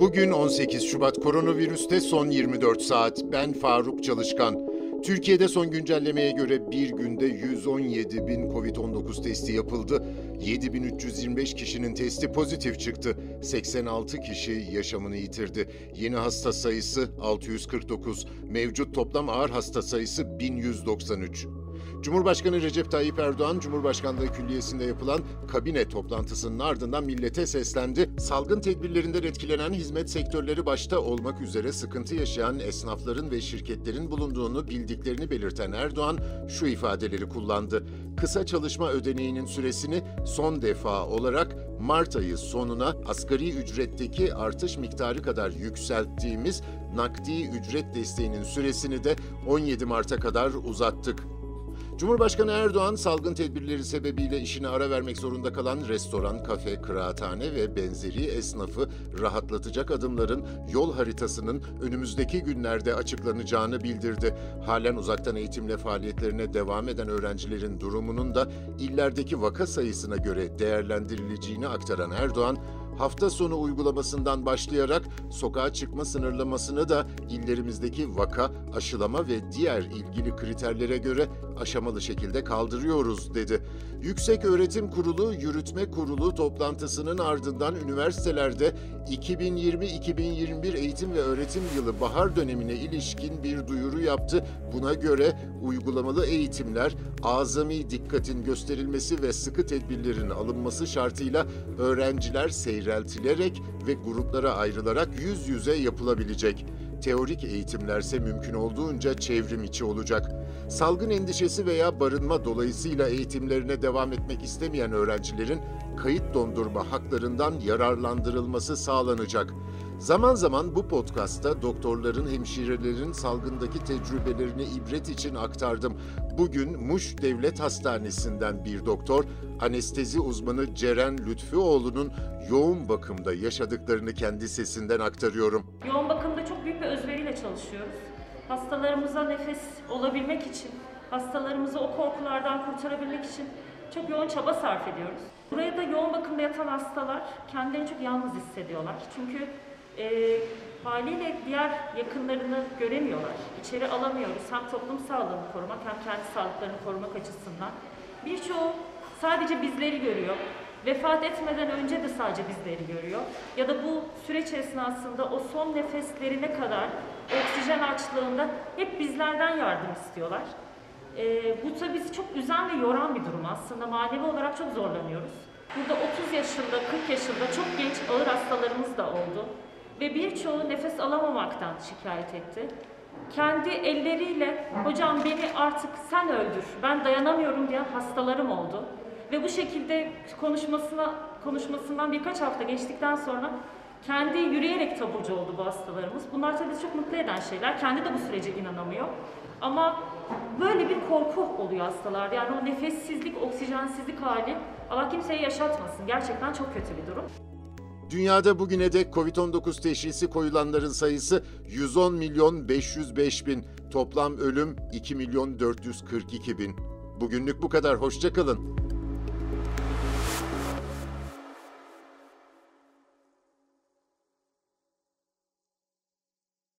Bugün 18 Şubat koronavirüste son 24 saat. Ben Faruk Çalışkan. Türkiye'de son güncellemeye göre bir günde 117 bin Covid-19 testi yapıldı. 7325 kişinin testi pozitif çıktı. 86 kişi yaşamını yitirdi. Yeni hasta sayısı 649. Mevcut toplam ağır hasta sayısı 1193. Cumhurbaşkanı Recep Tayyip Erdoğan, Cumhurbaşkanlığı Külliyesi'nde yapılan kabine toplantısının ardından millete seslendi. Salgın tedbirlerinden etkilenen hizmet sektörleri başta olmak üzere sıkıntı yaşayan esnafların ve şirketlerin bulunduğunu bildiklerini belirten Erdoğan şu ifadeleri kullandı. Kısa çalışma ödeneğinin süresini son defa olarak Mart ayı sonuna asgari ücretteki artış miktarı kadar yükselttiğimiz nakdi ücret desteğinin süresini de 17 Mart'a kadar uzattık. Cumhurbaşkanı Erdoğan salgın tedbirleri sebebiyle işine ara vermek zorunda kalan restoran, kafe, kıraathane ve benzeri esnafı rahatlatacak adımların yol haritasının önümüzdeki günlerde açıklanacağını bildirdi. Halen uzaktan eğitimle faaliyetlerine devam eden öğrencilerin durumunun da illerdeki vaka sayısına göre değerlendirileceğini aktaran Erdoğan, hafta sonu uygulamasından başlayarak sokağa çıkma sınırlamasını da illerimizdeki vaka, aşılama ve diğer ilgili kriterlere göre aşamalı şekilde kaldırıyoruz dedi. Yüksek Öğretim Kurulu Yürütme Kurulu toplantısının ardından üniversitelerde 2020-2021 eğitim ve öğretim yılı bahar dönemine ilişkin bir duyuru yaptı. Buna göre uygulamalı eğitimler azami dikkatin gösterilmesi ve sıkı tedbirlerin alınması şartıyla öğrenciler seyreltilerek ve gruplara ayrılarak yüz yüze yapılabilecek. Teorik eğitimlerse mümkün olduğunca çevrim içi olacak. Salgın endişesi veya barınma dolayısıyla eğitimlerine devam etmek istemeyen öğrencilerin kayıt dondurma haklarından yararlandırılması sağlanacak. Zaman zaman bu podcastta doktorların, hemşirelerin salgındaki tecrübelerini ibret için aktardım. Bugün Muş Devlet Hastanesi'nden bir doktor, anestezi uzmanı Ceren Lütfüoğlu'nun yoğun bakımda yaşadıklarını kendi sesinden aktarıyorum. Yoğun bakımda çok büyük bir özveriyle çalışıyoruz. Hastalarımıza nefes olabilmek için, hastalarımızı o korkulardan kurtarabilmek için çok yoğun çaba sarf ediyoruz. Buraya da yoğun bakımda yatan hastalar kendilerini çok yalnız hissediyorlar. Çünkü e, haliyle diğer yakınlarını göremiyorlar. İçeri alamıyoruz hem toplum sağlığını korumak hem kendi sağlıklarını korumak açısından. Birçoğu sadece bizleri görüyor. Vefat etmeden önce de sadece bizleri görüyor. Ya da bu süreç esnasında o son nefeslerine kadar oksijen açlığında hep bizlerden yardım istiyorlar. Ee, bu tabii bizi çok üzen ve yoran bir durum aslında. Manevi olarak çok zorlanıyoruz. Burada 30 yaşında, 40 yaşında çok genç ağır hastalarımız da oldu. Ve birçoğu nefes alamamaktan şikayet etti. Kendi elleriyle hocam beni artık sen öldür, ben dayanamıyorum diyen hastalarım oldu. Ve bu şekilde konuşmasına konuşmasından birkaç hafta geçtikten sonra kendi yürüyerek taburcu oldu bu hastalarımız. Bunlar tabii çok mutlu eden şeyler. Kendi de bu sürece inanamıyor. Ama böyle bir korku oluyor hastalarda. Yani o nefessizlik, oksijensizlik hali Allah kimseye yaşatmasın. Gerçekten çok kötü bir durum. Dünyada bugüne dek Covid-19 teşhisi koyulanların sayısı 110 milyon 505 bin. Toplam ölüm 2 milyon 442 bin. Bugünlük bu kadar. Hoşçakalın.